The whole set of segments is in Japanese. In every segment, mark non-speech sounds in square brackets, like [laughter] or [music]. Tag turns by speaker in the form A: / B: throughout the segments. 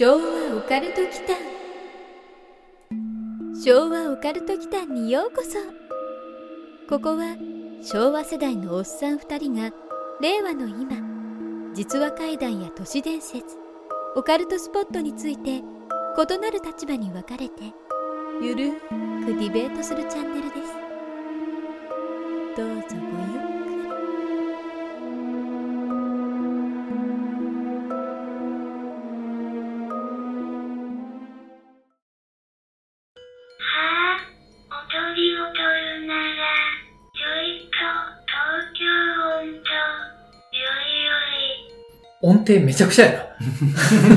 A: 昭和オカルト期間。昭和オカルト期間にようこそ。ここは昭和世代のおっさん2人が令和の今実話怪談や都市伝説オカルトスポットについて異なる立場に分かれてゆるくディベートするチャンネルです。どうぞごゆっ
B: 音
C: 程めちゃくちゃや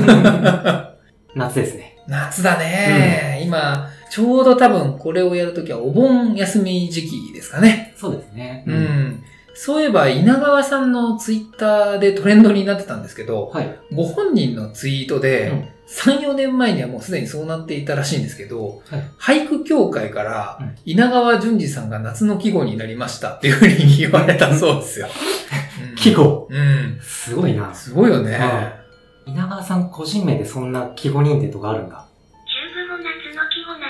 C: な。[laughs]
D: 夏ですね。
C: 夏だね、今、ちょうど多分これをやるときはお盆休み時期ですかね。
D: そうですね。
C: うん。そういえば稲川さんのツイッターでトレンドになってたんですけど、
D: はい。
C: ご本人のツイートで、
D: うん
C: 3、4年前にはもうすでにそうなっていたらしいんですけど、
D: はい。
C: 俳句協会から
D: うん、
C: 稲川淳二さんが夏の季語になりましたっていうふうに言われたそうですよ。うん
D: 季語
C: うん。
D: すごいな。
C: すごいよね。
D: 稲川さん個人名でそんな記号認定とかあるんだ。
B: 中部も夏の季語なんじ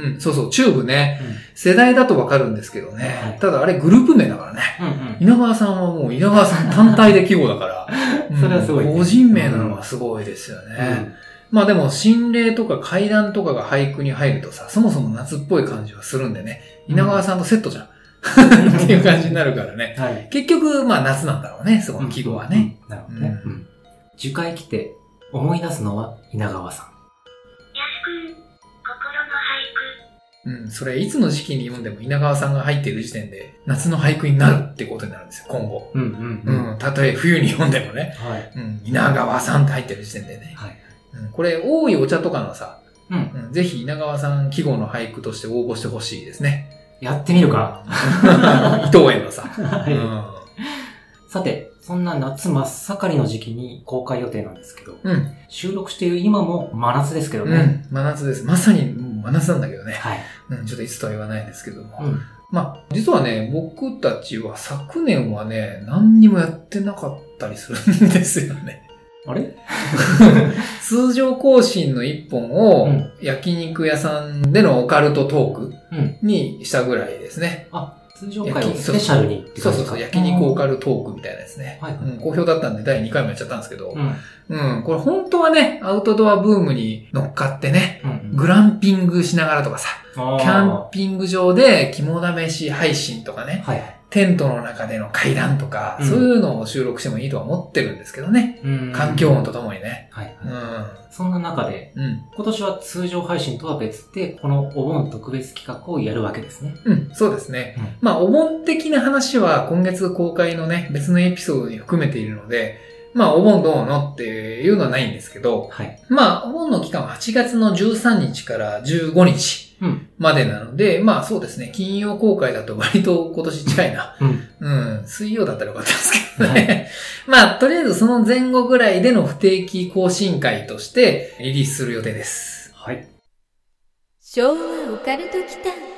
B: ゃない？
C: うん、そうそう、チューブね。
D: う
C: 世代だとわかるんですけどね。
D: はい
C: ただあれグループ名だからね。
D: ん。うん
C: 稲川さんはもう稲川さん単体で季語だから。う [laughs] ん
D: それはすごいね
C: 個人名なのはすごいですよね。まあでも、心霊とか階段とかが俳句に入るとさ、そもそも夏っぽい感じはするんでね。稲川さんとセットじゃん。[laughs] っていう感じになるからね。
D: うん。はい。
C: 結局、まあ夏なんだろうね、そこの季語はね。
D: うん。なるほどね。
C: う
D: うん。樹海来て思い出すのは稲川さん。
B: やすくん、心の俳句。
C: うん、それいつの時期に読んでも稲川さんが入っている時点で、夏の俳句になるってことになるんですよ、今後。
D: うんうん
C: う
D: うん。
C: ん、たとえ冬に読んでもね。
D: はい。
C: うん、稲川さんって入ってる時点でね。
D: はい。
C: うん、これ、多いお茶とかのさ、
D: うん。
C: うん、ぜひ稲川さん季語の俳句として応募してほしいですね。
D: やってみるか。[laughs]
C: 伊藤園のさ。
D: はい。
C: うん
D: さて、そんな夏真っ盛りの時期に公開予定なんですけど、
C: うん。
D: 収録している今も真夏ですけどね。
C: うん。真夏です。まさに真夏なんだけどね。
D: はい。
C: うん。ちょっといつとは言わないですけども。
D: うん。
C: まあ、実はね、僕たちは昨年はね、何にもやってなかったりするんですよね。
D: あれ？[laughs]
C: 通常更新の一本を
D: うん
C: 焼肉屋さんでのオカルトトーク
D: うん。
C: にしたぐらいですね。
D: あ、通常回をスペシャルに
C: そうそうそう、焼肉オカルトークみたいなやつね。
D: はい
C: うん、好評だったんで第2回もやっちゃったんですけど、
D: うん。
C: うん、これ本当はね、アウトドアブームに乗っかってね、
D: うん。
C: グランピングしながらとかさ、
D: キャ
C: キャンピング場で肝試し配信とかね、
D: はいはい。
C: テントの中での階段とか、
D: うん
C: そういうのを収録してもいいとは思ってるんですけどね。
D: うん
C: 環境音とともにね。
D: はい。
C: うん。
D: そんな中で、
C: うん。
D: 今年は通常配信とは別で、このお盆特別企画をやるわけですね。
C: うん、そうですね。
D: うん
C: まあ、お盆的な話は今月公開のね、別のエピソードに含めているので、まあ、お盆どうのっていうのはないんですけど、
D: はい。
C: まあ、お盆の期間は8月の13日から15日
D: うん。
C: までなので、まあそうですね、金曜公開だと割と今年近いな。
D: うん。
C: うん、水曜だったらよかったですけどね。[laughs] まあ、とりあえずその前後ぐらいでの不定期更新会としてリリースする予定です。
D: はい。
A: 昭和オカルト期間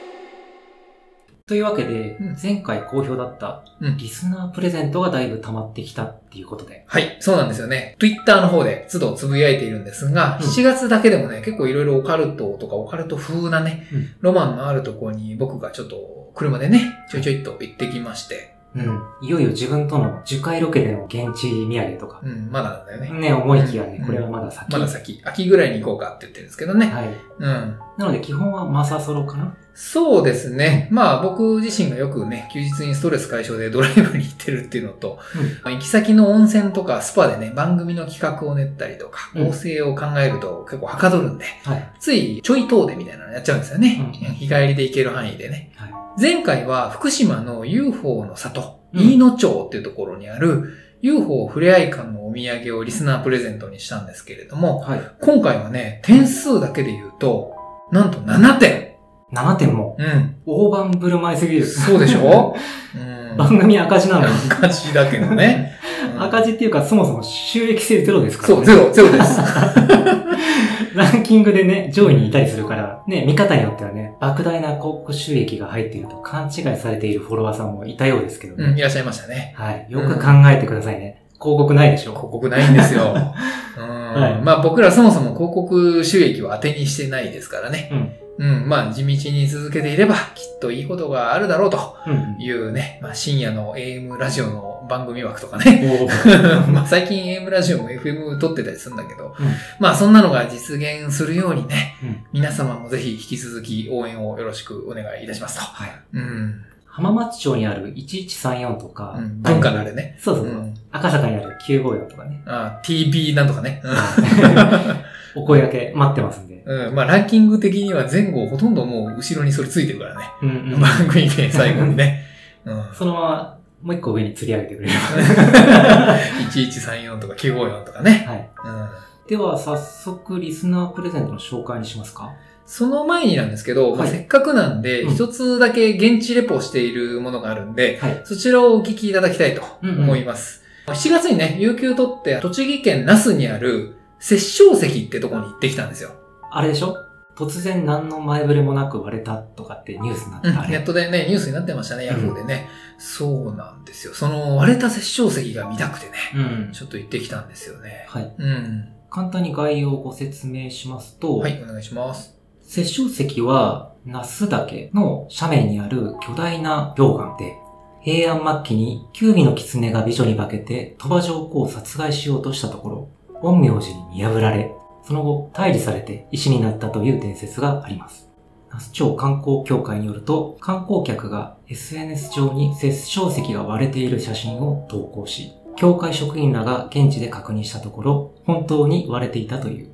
D: というわけで
C: うん、
D: 前回好評だった
C: うん。
D: リスナープレゼントがだいぶ溜まってきたっていうことで。
C: はい、そうなんですよね。Twitter の方で都度つぶやいているんですが、
D: うん。
C: 7月だけでもね、結構いろいろオカルトとかオカルト風なね、
D: うん。
C: ロマンのあるところに僕がちょっと車でね、ちょいちょいっと行ってきまして、
D: うん。いよいよ自分との樹海ロケでの現地土産とか。
C: うん、まだなんだよね。
D: ね、思いきやね
C: う、ん
D: これはまだ先。
C: まだ先、秋ぐらいに行こうかって言ってるんですけどね。
D: はい。
C: うん。
D: なので基本はマサソロかな？
C: そうですね。まあ僕自身がよくね、休日にストレス解消でドライブに行ってるっていうのと、行き先の温泉とかスパでね、番組の企画を練ったりとか、
D: うん
C: 構成を考えると結構はかどるんで、
D: はい。
C: ついちょい遠出みたいなのやっちゃうんですよね。
D: うん
C: 日帰りで行ける範囲でね。
D: はい。
C: 前回は福島の UFO の里、
D: うん
C: 飯野町っていうところにある UFO ふれあい館のお土産をリスナープレゼントにしたんですけれども、
D: はい。
C: 今回はね、点数だけで言うと、なんと7点。
D: 7点も、
C: うん。
D: 大盤振る舞いすぎる。
C: そうでしょ？[laughs] うん。
D: 番組赤字なのに。
C: 赤字だけどね。[laughs] うん
D: 赤字っていうか、そもそも収益性ゼロですから、
C: そう、
D: ね。
C: ゼロ、ゼロです。[laughs]
D: ランキングでね、上位にいたりするから、ね、見方によってはね、莫大な広告収益が入っていると勘違いされているフォロワーさんもいたようですけどね。
C: うん、いらっしゃいましたね。
D: はい。よく考えてくださいね。広告ないでしょ。
C: 広告ないんですよ。[laughs] うん。
D: はい
C: まあ僕らそもそも広告収益を当てにしてないですからね。
D: うん。
C: うん。まあ地道に続けていればきっといいことがあるだろうと
D: うん。
C: いうね、まあ深夜の AM ラジオの番組枠とかね。[laughs] まあ最近 AM ラジオも FM 撮ってたりするんだけど、
D: うん
C: まあそんなのが実現するようにね、
D: うん
C: 皆様もぜひ引き続き応援をよろしくお願いいたしますと。
D: はい。
C: うん。
D: 浜松町にある1134とか、
C: うん文化のあれね。
D: そうそうそう。
C: うん
D: 赤坂にある954とかね。
C: あ TB なんとかね。[laughs]
D: お声掛け待ってますんで。
C: うん。うんまあランキング的には前後ほとんどもう後ろにそれついてるからね。
D: うんうん
C: 番組名最後にね。[laughs] うん。
D: そのまま、もう一個上に釣り上げてくれれば。[laughs]
C: 1134とか954とかね。
D: はい。
C: うん。
D: では、早速、リスナープレゼントの紹介にしますか？
C: その前になんですけど、まあ、
D: はい
C: せっかくなんで、
D: うん
C: 一つだけ現地レポしているものがあるんで、
D: はい。
C: そちらをお聞きいただきたいと
D: うんうん
C: 思います。7月にね、有給取って、栃木県那須にある、殺生石ってとこに行ってきたんですよ。
D: あれでしょ？突然何の前触れもなく割れたとかってニュースになって
C: うん
D: た、あれ。
C: ネットでね、ニュースになってましたね、ヤフーでね。そうなんですよ。その割れた殺生石が見たくてね、
D: うん。
C: ちょっと行ってきたんですよね。
D: はい。
C: うん。
D: 簡単に概要をご説明しますと、
C: はい、お願いします。
D: 殺生石は、那須岳の斜面にある巨大な溶岩で、平安末期に九尾の狐が美女に化けて鳥羽上皇を殺害しようとしたところ、陰陽師に見破られ、その後退治されて石になったという伝説があります。那須町観光協会によると、観光客が SNS 上に殺生石が割れている写真を投稿し、協会職員らが現地で確認したところ、本当に割れていたという。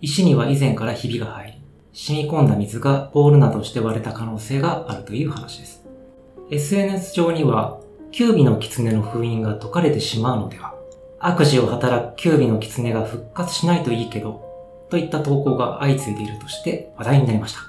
D: 石には以前からひびが入り、染み込んだ水がボールなどして割れた可能性があるという話です。SNS 上には、九尾の狐の封印が解かれてしまうのでは、悪事を働く九尾の狐が復活しないといいけど、といった投稿が相次いでいるとして話題になりました。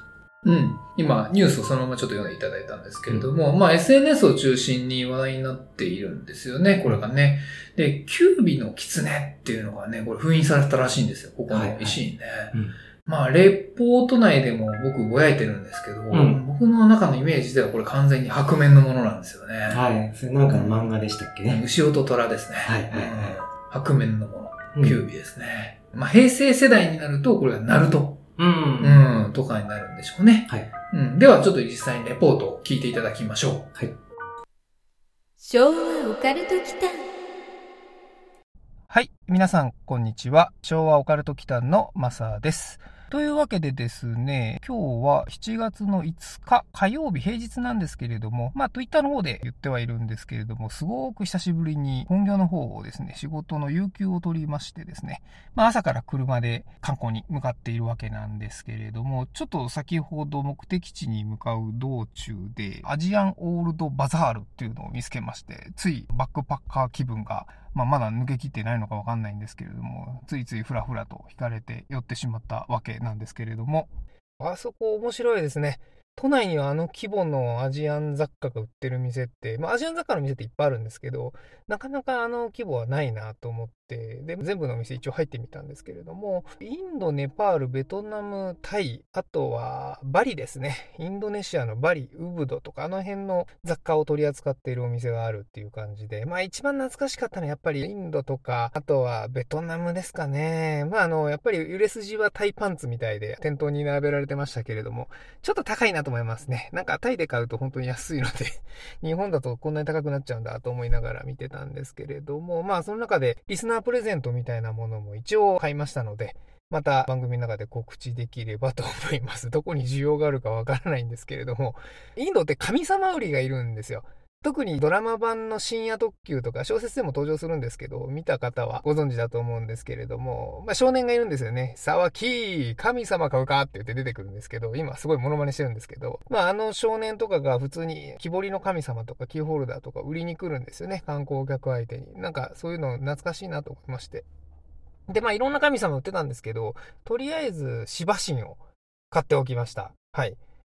C: うん。今、ニュースをそのままちょっと読んでいただいたんですけれども、まあ SNS を中心に話題になっているんですよね、これがね。で、九尾の狐っていうのがね、これ封印されてたらしいんですよ、ここの石にね。
D: うん
C: まあ、レポート内でも僕ぼやいてるんですけど、
D: ん
C: 僕の中のイメージではこれ完全に白面のものなんですよね。
D: はい。それなんかの漫画でしたっけね。
C: 牛尾と虎ですね。
D: はいはいはい
C: うん白面のも
D: うん
C: の。九尾ですね。まあ、平成世代になると、これがナルト。
D: うん。
C: うん、とかになるんでしょうね。
D: はい。
C: うん。では、ちょっと実際にレポートを聞いていただきましょう。
A: 昭和オカルト祈間
E: はい。皆さん、こんにちは。昭和オカルト祈間のマサです。というわけでですね、今日は7月の5日火曜日平日なんですけれども、まあ Twitter の方で言ってはいるんですけれども、すごく久しぶりに本業の方をですね、仕事の有給を取りましてですね、まあ朝から車で観光に向かっているわけなんですけれども、ちょっと先ほど目的地に向かう道中で、アジアンオールドバザールっていうのを見つけまして、ついバックパッカー気分がまあ、まだ抜けきってないのかわかんないんですけれども、ついついふらふらと惹かれて寄ってしまったわけなんですけれども。あそこ面白いですね。都内にはあの規模のアジアン雑貨が売ってる店って、まあアジアン雑貨の店っていっぱいあるんですけど、なかなかあの規模はないなと思って、で、全部のお店一応入ってみたんですけれども、インド、ネパール、ベトナム、タイ、あとはバリですね。インドネシアのバリ、ウブドとかあの辺の雑貨を取り扱っているお店があるっていう感じで、まあ一番懐かしかったのはやっぱりインドとか、あとはベトナムですかね。まああの、やっぱり売れ筋はタイパンツみたいで店頭に並べられてましたけれども、ちょっと高いなと思いますね。なんかタイで買うと本当に安いので、日本だとこんなに高くなっちゃうんだと思いながら見てたんですけれども、まあその中でリスナーナープレゼントみたいなものも一応買いましたので、また番組の中で告知できればと思います。どこに需要があるかわからないんですけれども、インドって神様売りがいるんですよ。特にドラマ版の深夜特急とか小説でも登場するんですけど、見た方はご存知だと思うんですけれども、まあ少年がいるんですよね。沢木神様買うかって言って出てくるんですけど、今すごいモノマネしてるんですけど、まああの少年とかが普通に木彫りの神様とかキーホルダーとか売りに来るんですよね。観光客相手に。なんかそういうの懐かしいなと思いまして。で、まあいろんな神様売ってたんですけど、とりあえず芝神を買っておきました。はい。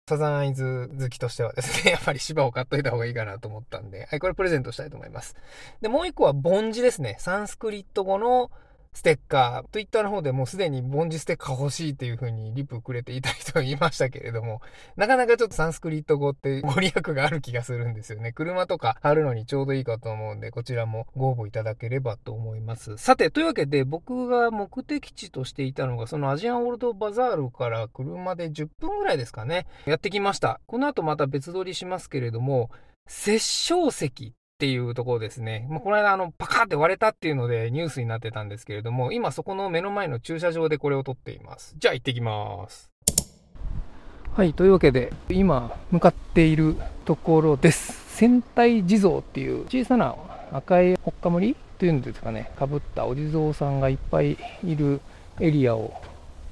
E: サザンアイズ好きとしてはですね、[laughs] やっぱり芝を買っといた方がいいかなと思ったんで、はい、これプレゼントしたいと思います。で、もう一個は梵字ですね。サンスクリット語のステッカー、ツイッターの方でもうすでにボンジステッカー欲しいっていう風にリプくれていた人がいましたけれども、[laughs] なかなかちょっとサンスクリット語ってご利益がある気がするんですよね。車とか貼るのにちょうどいいかと思うんで、こちらもご応募いただければと思います。さて、というわけで僕が目的地としていたのが、そのアジアンオールドバザールから車で10分ぐらいですかね、やってきました。この後また別撮りしますけれども、殺生石っていうところですね。まあ、この間あの、パカって割れたっていうのでニュースになってたんですけれども、今そこの目の前の駐車場でこれを撮っています。じゃあ行ってきます。はい、というわけで、今向かっているところです。戦隊地蔵っていう小さな赤いほっかむりというんですかね、かぶったお地蔵さんがいっぱいいるエリアを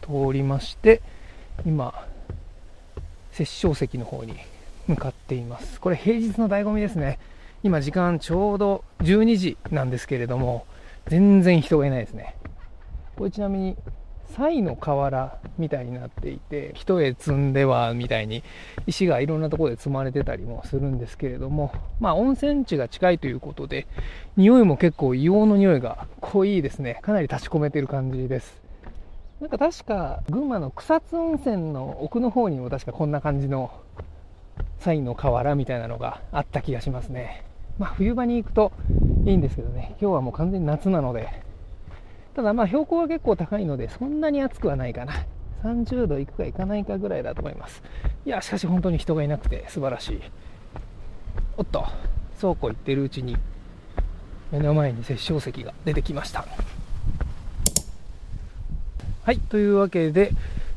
E: 通りまして、今、殺生石の方に向かっています。これ平日の醍醐味ですね。今時間ちょうど12時なんですけれども、全然人がいないですね。これちなみに、サイの河原みたいになっていて、一重積んではみたいに石がいろんなところで積まれてたりもするんですけれども、まあ温泉地が近いということで、匂いも結構硫黄の匂いが濃いですね。かなり立ち込めてる感じです。なんか確か群馬の草津温泉の奥の方にも確かこんな感じのサイの河原みたいなのがあった気がしますね。まあ、冬場に行くといいんですけどね、今日はもう完全に夏なので、ただまあ標高は結構高いので、そんなに暑くはないかな。30度いくかいかないかぐらいだと思います。いや、しかし本当に人がいなくて素晴らしい。おっと、倉庫行ってるうちに、目の前に殺生石が出てきました。はい、というわけで、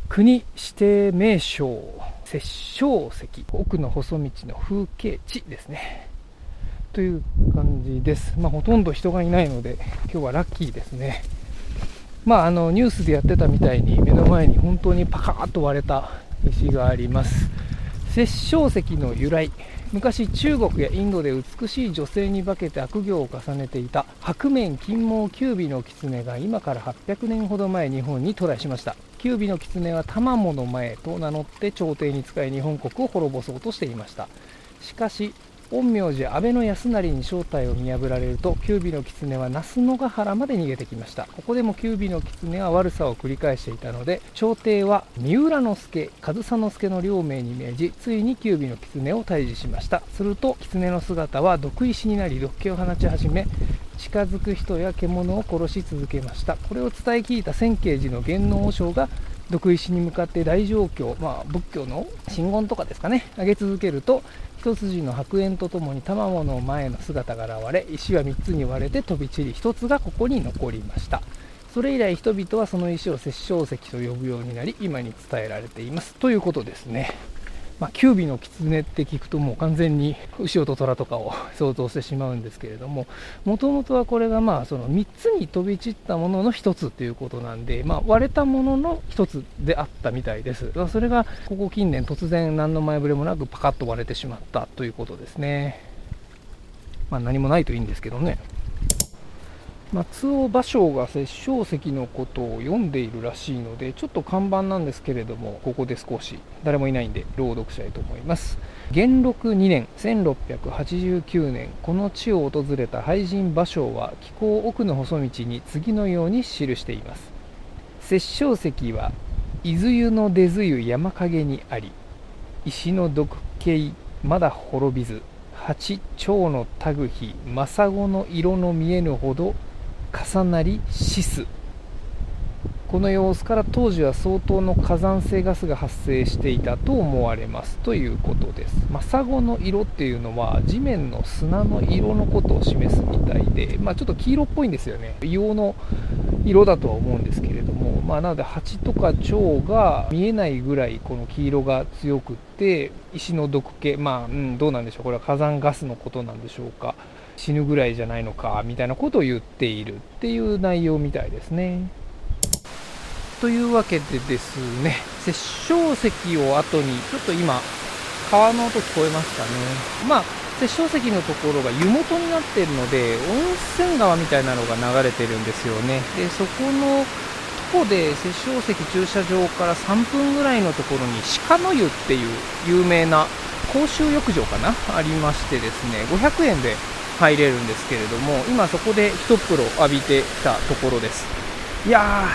E: 国指定名称、殺生石、奥の細道の風景地ですね。という感じです。まあ、ほとんど人がいないので、今日はラッキーですね。まあ、あのニュースでやってたみたいに、目の前に本当にパカーッと割れた石があります。殺生石の由来、昔中国やインドで美しい女性に化けて悪行を重ねていた白面金毛キュービの狐が今から800年ほど前日本に渡来しましたキュービの狐は玉藻の前と名乗って朝廷に仕え日本国を滅ぼそうとしていましたしかし陰陽師安倍の康成に正体を見破られると九尾の狐は那須野ヶ原まで逃げてきました。ここでも九尾の狐は悪さを繰り返していたので朝廷は三浦之助上総之助の両名に命じついに九尾の狐を退治しました。すると狐の姿は毒石になり毒気を放ち始め近づく人や獣を殺し続けました。これを伝え聞いた千慶寺の元能和尚が毒石に向かって大乗経、まあ、仏教の真言とかですかね、上げ続けると、一筋の白煙とともに卵の前の姿が現れ、石は3つに割れて飛び散り、1つがここに残りました。それ以来人々はその石を殺生石と呼ぶようになり、今に伝えられています。ということですね。まあ、キュービの狐って聞くともう完全に牛と虎とかを想像してしまうんですけれども、もともとはこれがまあその3つに飛び散ったものの1つということなんで、まあ、割れたものの1つであったみたいです。それがここ近年突然何の前触れもなくパカッと割れてしまったということですね。まあ、何もないといいんですけどね。松尾芭蕉が殺生石のことを読んでいるらしいのでちょっと看板なんですけれどもここで少し誰もいないんで朗読したいと思います。元禄2年1689年この地を訪れた俳人芭蕉は気候奥の細道に次のように記しています。殺生石は伊豆湯の出ず湯山陰にあり石の毒形まだ滅びず八蝶のタグヒ政子の色の見えぬほど重なりシスこの様子から当時は相当の火山性ガスが発生していたと思われますということです。マサゴの色っていうのは地面の砂の色のことを示すみたいで、まあ、ちょっと黄色っぽいんですよね。硫黄の色だとは思うんですけれども、まあ、なので蜂とか蝶が見えないぐらいこの黄色が強くって石の毒気、まあ、うん、どうなんでしょうこれは火山ガスのことなんでしょうか。死ぬぐらいじゃないのかみたいなことを言っているっていう内容みたいですね。というわけでですね、殺生石を後に、ちょっと今、川の音聞こえますかね。まあ、殺生石のところが湯元になっているので、温泉川みたいなのが流れてるんですよね。で、そこのとこで殺生石駐車場から3分ぐらいのところに鹿の湯っていう有名な公衆浴場かなありましてですね、500円で入れるんですけれども、今そこで一風呂浴びてきたところです。いや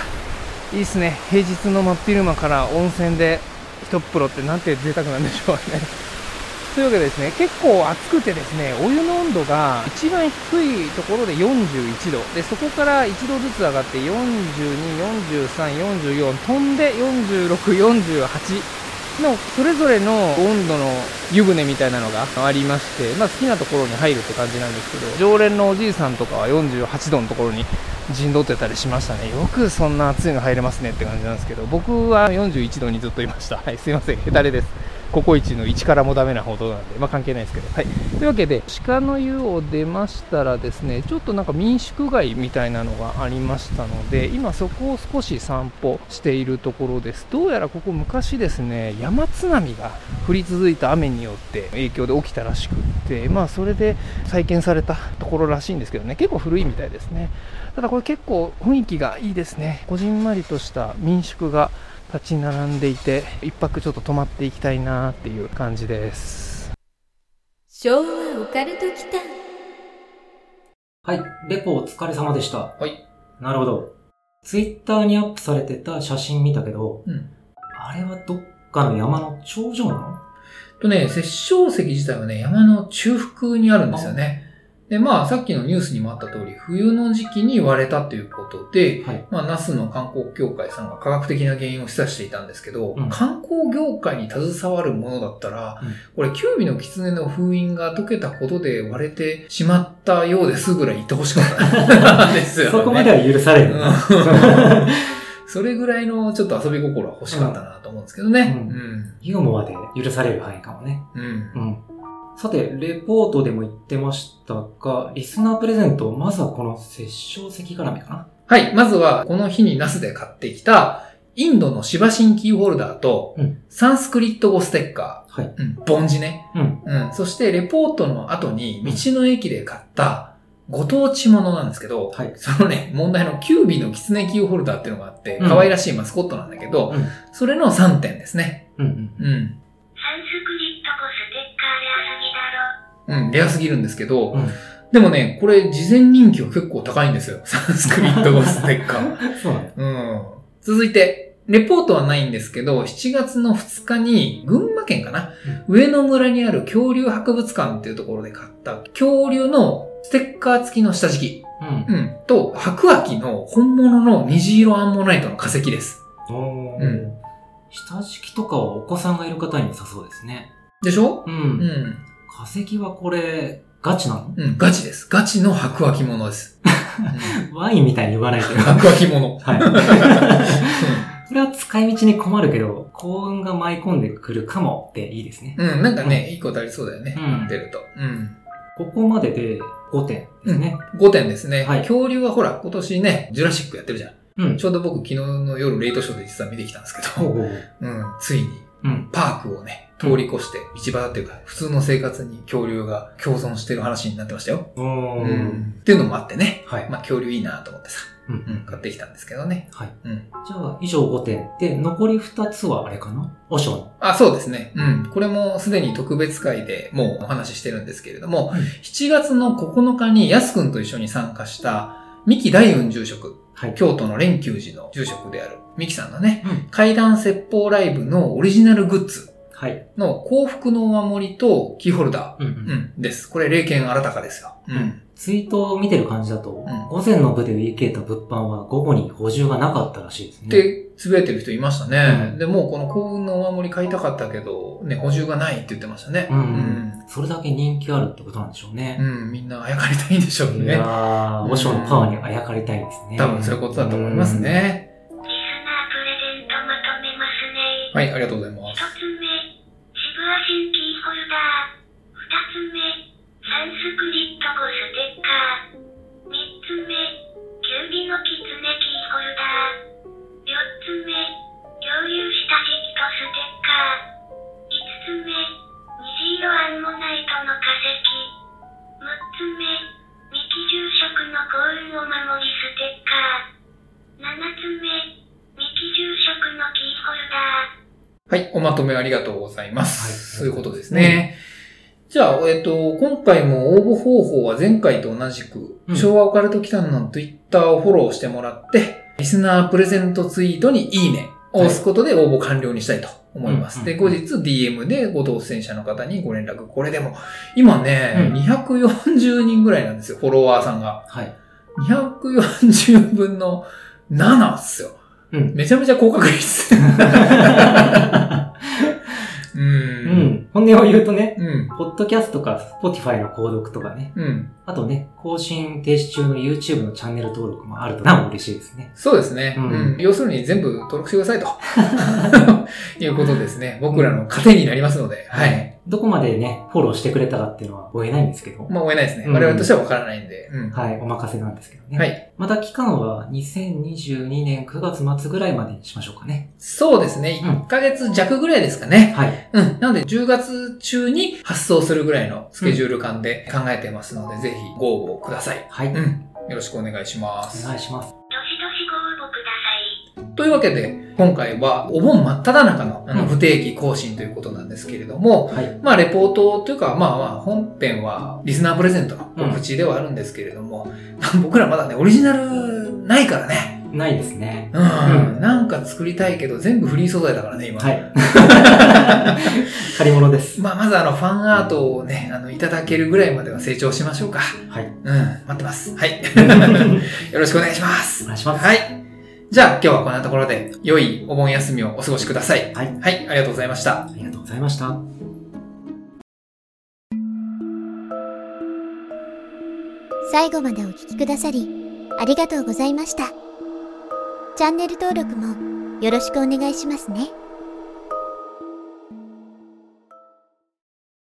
E: ー、いいっすね。平日の真っ昼間から温泉で一風呂ってなんて贅沢なんでしょうね。[laughs] というわけでですね、結構暑くてですね、お湯の温度が一番低いところで41度。で、そこから1度ずつ上がって42、43、44、飛んで46、48。のそれぞれの温度の湯船みたいなのがありまして、まあ、好きなところに入るって感じなんですけど常連のおじいさんとかは48度のところに陣取ってたりしましたね。よくそんな暑いの入れますねって感じなんですけど僕は41度にずっといました。はいすいません。ヘタレです。ココイチの1からもダメなほどなんで、まあ、関係ないですけど、はい、というわけで鹿の湯を出ましたらですねちょっとなんか民宿街みたいなのがありましたので今そこを少し散歩しているところです。どうやらここ昔ですね山津波が降り続いた雨によって影響で起きたらしくってまあそれで再建されたところらしいんですけどね結構古いみたいですね。ただこれ結構雰囲気がいいですね。こじんまりとした民宿が立ち並んでいて一泊ちょっと泊まっていきたいなっていう感じです
A: 昭和オカルト期間
D: はい。レポお疲れ様でした。
C: はい。
D: なるほど。ツイッターにアップされてた写真見たけど、
C: うん。
D: あれはどっかの山の頂上なの？
C: とね、殺生石自体はね、山の中腹にあるんですよね。で、まあ、さっきのニュースにもあった通り、冬の時期に割れたということで、
D: はい。
C: まあ、ナスの観光協会さんが科学的な原因を示唆していたんですけど、
D: うん
C: 観光業界に携わるものだったら、
D: うん
C: これ、キュウビの狐の封印が解けたことで割れてしまったようですぐらい言ってほしかったんですよ、ね。[laughs]
D: そこまでは許される。
C: う [laughs] んそれぐらいのちょっと遊び心は欲しかったなと思うんですけどね。
D: う
C: うん。
D: ユーモアで許される範囲かもね。
C: うん。
D: うん。さて、レポートでも言ってましたが、リスナープレゼント、まずはこの殺生石絡みかな？
C: はい。まずは、この日にナスで買ってきた、インドのシバシンキーホルダーと、
D: うん
C: サンスクリット語ステッカ
D: はい。
C: ー、うん、ボンジね。
D: うん。
C: うん。そして、レポートの後に、道の駅で買った、ご当地ものなんですけど、
D: はい
C: そのね、問題のキュービーのキツネキーホルダーっていうのがあって、
D: うん
C: 可愛らしいマスコットなんだけど、
D: うん。
C: それの3点ですね。
D: うん。うん。
C: うん。うん、レアすぎるんですけど、
D: うん。
C: でもね、これ、事前人気は結構高いんですよ。[laughs] サンスクリット語ステッカー。[laughs]
D: そうなんだ。
C: うん。続いて、レポートはないんですけど、7月の2日に、群馬県かな、上野村にある恐竜博物館っていうところで買った恐竜のステッカー付きの下敷き。
D: うん。
C: うん。と、白亜紀の本物の虹色アンモナイトの化石です。
D: おー
C: うん
D: 下敷きとかはお子さんがいる方に良さそうですね。
C: でしょ？
D: う。
C: うんん。
D: 化石はこれ、ガチなの？
C: うん、ガチです。ガチの白亜紀物です。[laughs] うん
D: ワインみたいに言わないでよ。
C: 白亜紀物。
D: はい。[laughs] これは使い道に困るけど、幸運が舞い込んでくるかもっていいですね。
C: うん、なんかね、いいことありそうだよね。
D: うん
C: 出ると。うん。
D: ここまでで5点ですね。
C: 5点ですね。
D: はい
C: 恐竜はほら、今年ね、ジュラシックやってるじゃん。
D: うん。
C: ちょうど僕昨日の夜レイトショーで実は見てきたんですけど、
D: ほう
C: ん、ついに
D: うん。
C: パークをね、通り越して、道端っていうか、普通の生活に恐竜が共存してる話になってましたよ。
D: お
C: う
D: ー。
C: ん。っていうのもあってね、
D: はい。
C: まあ恐竜いいなと思ってさ、
D: うん
C: うん、買ってきたんですけどね。
D: はい。
C: うん。
D: じゃあ、以上5点。で、残り2つはあれかな？お尚の。
C: あ、そうですね。うん。これもすでに特別会でもうお話ししてるんですけれども、
D: うん
C: 7月の9日にやすくんと一緒に参加した、三木大雲住職、
D: はい。
C: 京都の蓮久寺の住職である三木さんのね、
D: うん。
C: 階段説法ライブのオリジナルグッズ
D: はい。
C: の幸福のお守りとキーホルダ
D: うんう。
C: ー、うんん、です。これ、霊剣新たかですよ。うん。
D: ツイートを見てる感じだと、
C: ん
D: 午前の部で売り切れた物販は午後に補充がなかったらしいですね。
C: で、つぶやいてる人いましたね。
D: うん
C: で、もうこの幸運のお守り買いたかったけど、ね、補充がないって言ってましたね。
D: うんうん。それだけ人気あるってことなんでしょうね。
C: うん。うん、みんなあやかりたいんでしょうね。
D: いやー、和尚のパワーにあやかりたいですね。
C: 多分そういうことだと思いますね。
B: リスナープレゼントまとめますね。
C: はい、ありがとうございます。ありがとうございます。
D: はい
C: そういうことですね。じゃあ、えっと、今回も応募方法は前回と同じく、
D: うん
C: 昭和オカルト機関の Twitter をフォローしてもらって、リスナープレゼントツイートにいいねを押すことで応募完了にしたいと思います。
D: うん
C: で、後日 DM でご当選者の方にご連絡。これでも、今ね、
D: うん
C: 240人ぐらいなんですよ、フォロワーさんが。
D: はい。
C: 240分の7っすよ。
D: うん。
C: めちゃめちゃ高確率。[laughs] う。
D: ん。本音を言うとね、
C: うん。
D: ポッドキャストか Spotify の購読とかね、
C: うん。
D: あとね、更新停止中の YouTube のチャンネル登録もあるとなお嬉しいですね。
C: そうですね、
D: う
C: うんん。要するに全部登録してくださいと。[laughs] いうことですね。僕らの糧になりますので。はい。
D: どこまでね、フォローしてくれたかっていうのは追えないんですけど、
C: まあ、追えないですね。
D: うん
C: 我々としてはわからないんで。うん。
D: はい、お任せなんですけどね。
C: はい。
D: また期間は2022年9月末ぐらいまでにしましょうかね。
C: そうですね。
D: うん
C: 1ヶ月弱ぐらいですかね。
D: はい。
C: うん。なので、10月中に発送するぐらいのスケジュール感で考えてますので、ぜひご応募ください。
D: はい。
C: うん。よろしくお願いします。
D: お願いします。
B: どしどしご応募ください。
C: というわけで、今回はお盆真っ只中のあの
D: うん
C: 不定期更新ということなんですけれども、
D: はい。
C: まあ、レポートというか、まあまあ、本編はリスナープレゼントの告知ではあるんですけれども、僕らまだね、オリジナルないからね。
D: ないですね。
C: うん。
D: う
C: なんか作りたいけど、全部フリー素材だからね、今。
D: はい。[laughs] 借り物です。
C: まあ、まずあの、ファンアートをね、あの、いただけるぐらいまでは成長しましょうか。
D: はい。
C: うん。待ってます。はい。[laughs] よろしくお願いします
D: お。願いします。
C: はい。じゃあ、今日はこんなところで、良いお盆休みをお過ごしください。
D: はい。
C: はい。ありがとうございました。
D: ありがとうございました。
A: 最後までお聞きくださり、ありがとうございました。チャンネル登録もよろしくお願いしますね。